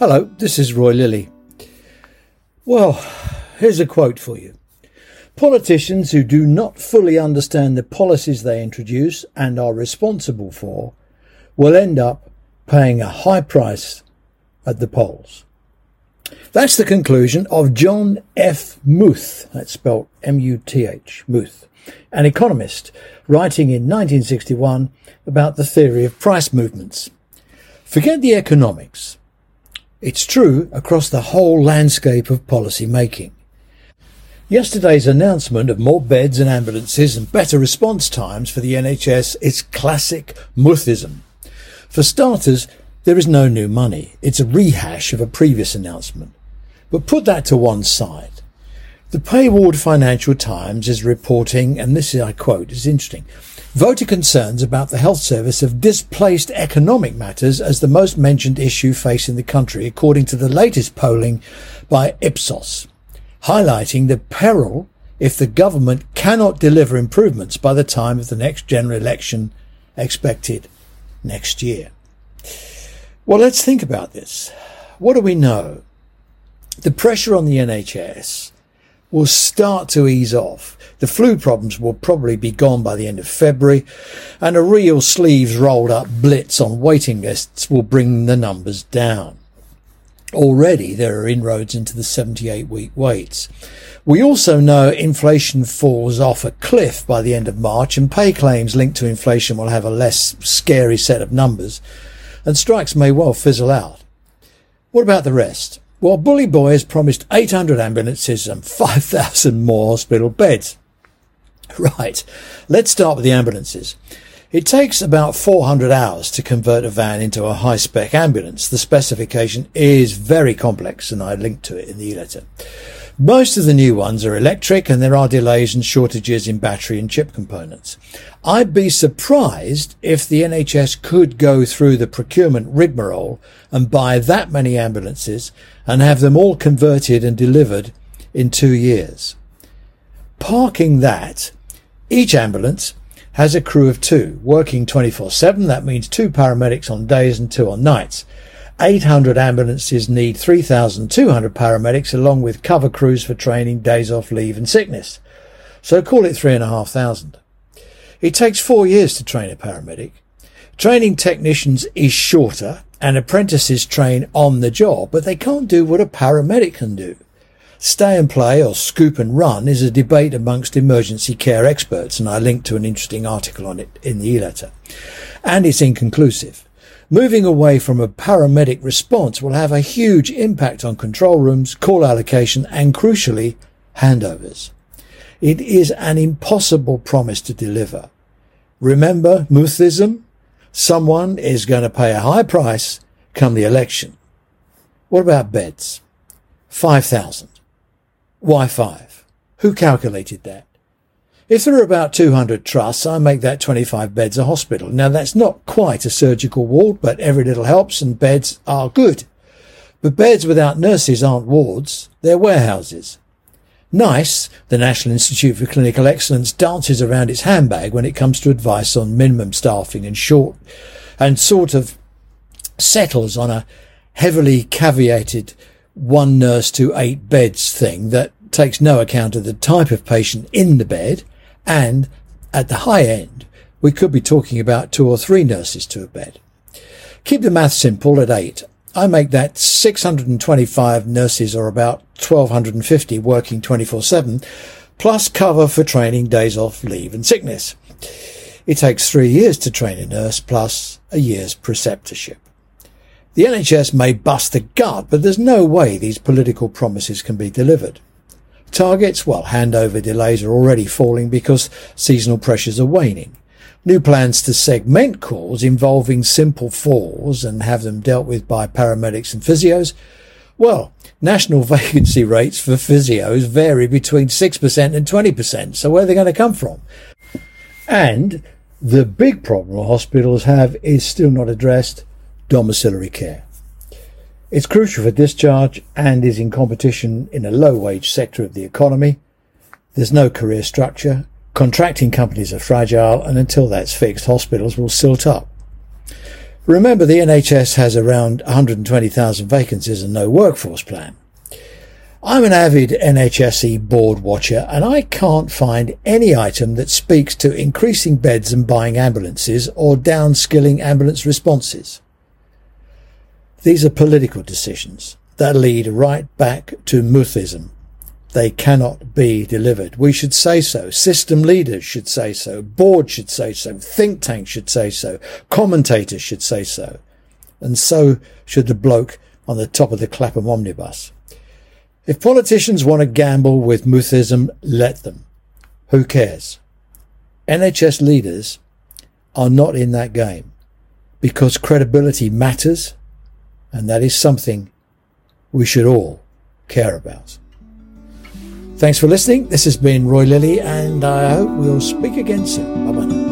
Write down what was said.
Hello, this is Roy Lilly. Well, here's a quote for you. Politicians who do not fully understand the policies they introduce and are responsible for will end up paying a high price at the polls. That's the conclusion of John F. Muth, that's spelled M-U-T-H, Muth, an economist writing in 1961 about the theory of price movements. Forget the economics. It's true across the whole landscape of policy making. Yesterday's announcement of more beds and ambulances and better response times for the NHS is classic Muthism. For starters, there is no new money. It's a rehash of a previous announcement. But put that to one side. The paywalled Financial Times is reporting, and this is, I quote, is interesting. Voter concerns about the health service have displaced economic matters as the most mentioned issue facing the country, according to the latest polling by Ipsos highlighting the peril if the government cannot deliver improvements by the time of the next general election expected next year. Well, let's think about this. What do we know? The pressure on the NHS will start to ease off. The flu problems will probably be gone by the end of February, and a real sleeves rolled up blitz on waiting lists will bring the numbers down. Already there are inroads into the 78 week waits. We also know inflation falls off a cliff by the end of March and pay claims linked to inflation will have a less scary set of numbers and strikes may well fizzle out. What about the rest? Well, Bully Boy has promised 800 ambulances and 5,000 more hospital beds. Right. Let's start with the ambulances. It takes about 400 hours to convert a van into a high-spec ambulance. The specification is very complex and I linked to it in the e-letter. Most of the new ones are electric and there are delays and shortages in battery and chip components. I'd be surprised if the NHS could go through the procurement rigmarole and buy that many ambulances and have them all converted and delivered in two years. Parking that, each ambulance has a crew of two, working 24-7. That means two paramedics on days and two on nights. 800 ambulances need 3,200 paramedics along with cover crews for training, days off leave and sickness. So call it 3,500. It takes four years to train a paramedic. Training technicians is shorter and apprentices train on the job, but they can't do what a paramedic can do. Stay and play or scoop and run is a debate amongst emergency care experts, and I link to an interesting article on it in the e-letter. And it's inconclusive. Moving away from a paramedic response will have a huge impact on control rooms, call allocation, and crucially, handovers. It is an impossible promise to deliver. Remember Muthism? Someone is going to pay a high price come the election. What about beds? 5,000. Why five? Who calculated that? If there are about 200 trusts, I make that 25 beds a hospital. Now that's not quite a surgical ward, but every little helps and beds are good. But beds without nurses aren't wards, they're warehouses. NICE, the National Institute for Clinical Excellence, dances around its handbag when it comes to advice on minimum staffing and short, and sort of settles on a heavily caveated one nurse to eight beds thing that takes no account of the type of patient in the bed. And at the high end, we could be talking about two or three nurses to a bed. Keep the math simple at eight. I make that 625 nurses or about 1250 working 24 7 plus cover for training days off leave and sickness. It takes three years to train a nurse plus a year's preceptorship. The NHS may bust the gut, but there's no way these political promises can be delivered. Targets, well, handover delays are already falling because seasonal pressures are waning. New plans to segment calls involving simple falls and have them dealt with by paramedics and physios. Well, national vacancy rates for physios vary between 6% and 20%, so where are they going to come from? And the big problem hospitals have is still not addressed domiciliary care. It's crucial for discharge and is in competition in a low wage sector of the economy. There's no career structure. Contracting companies are fragile and until that's fixed, hospitals will silt up. Remember, the NHS has around 120,000 vacancies and no workforce plan. I'm an avid NHSE board watcher and I can't find any item that speaks to increasing beds and buying ambulances or downskilling ambulance responses. These are political decisions that lead right back to Muthism. They cannot be delivered. We should say so. System leaders should say so. Board should say so. Think tanks should say so. Commentators should say so. And so should the bloke on the top of the Clapham omnibus. If politicians want to gamble with Muthism, let them. Who cares? NHS leaders are not in that game because credibility matters and that is something we should all care about. Thanks for listening. This has been Roy Lilly, and I hope we'll speak again soon. Bye bye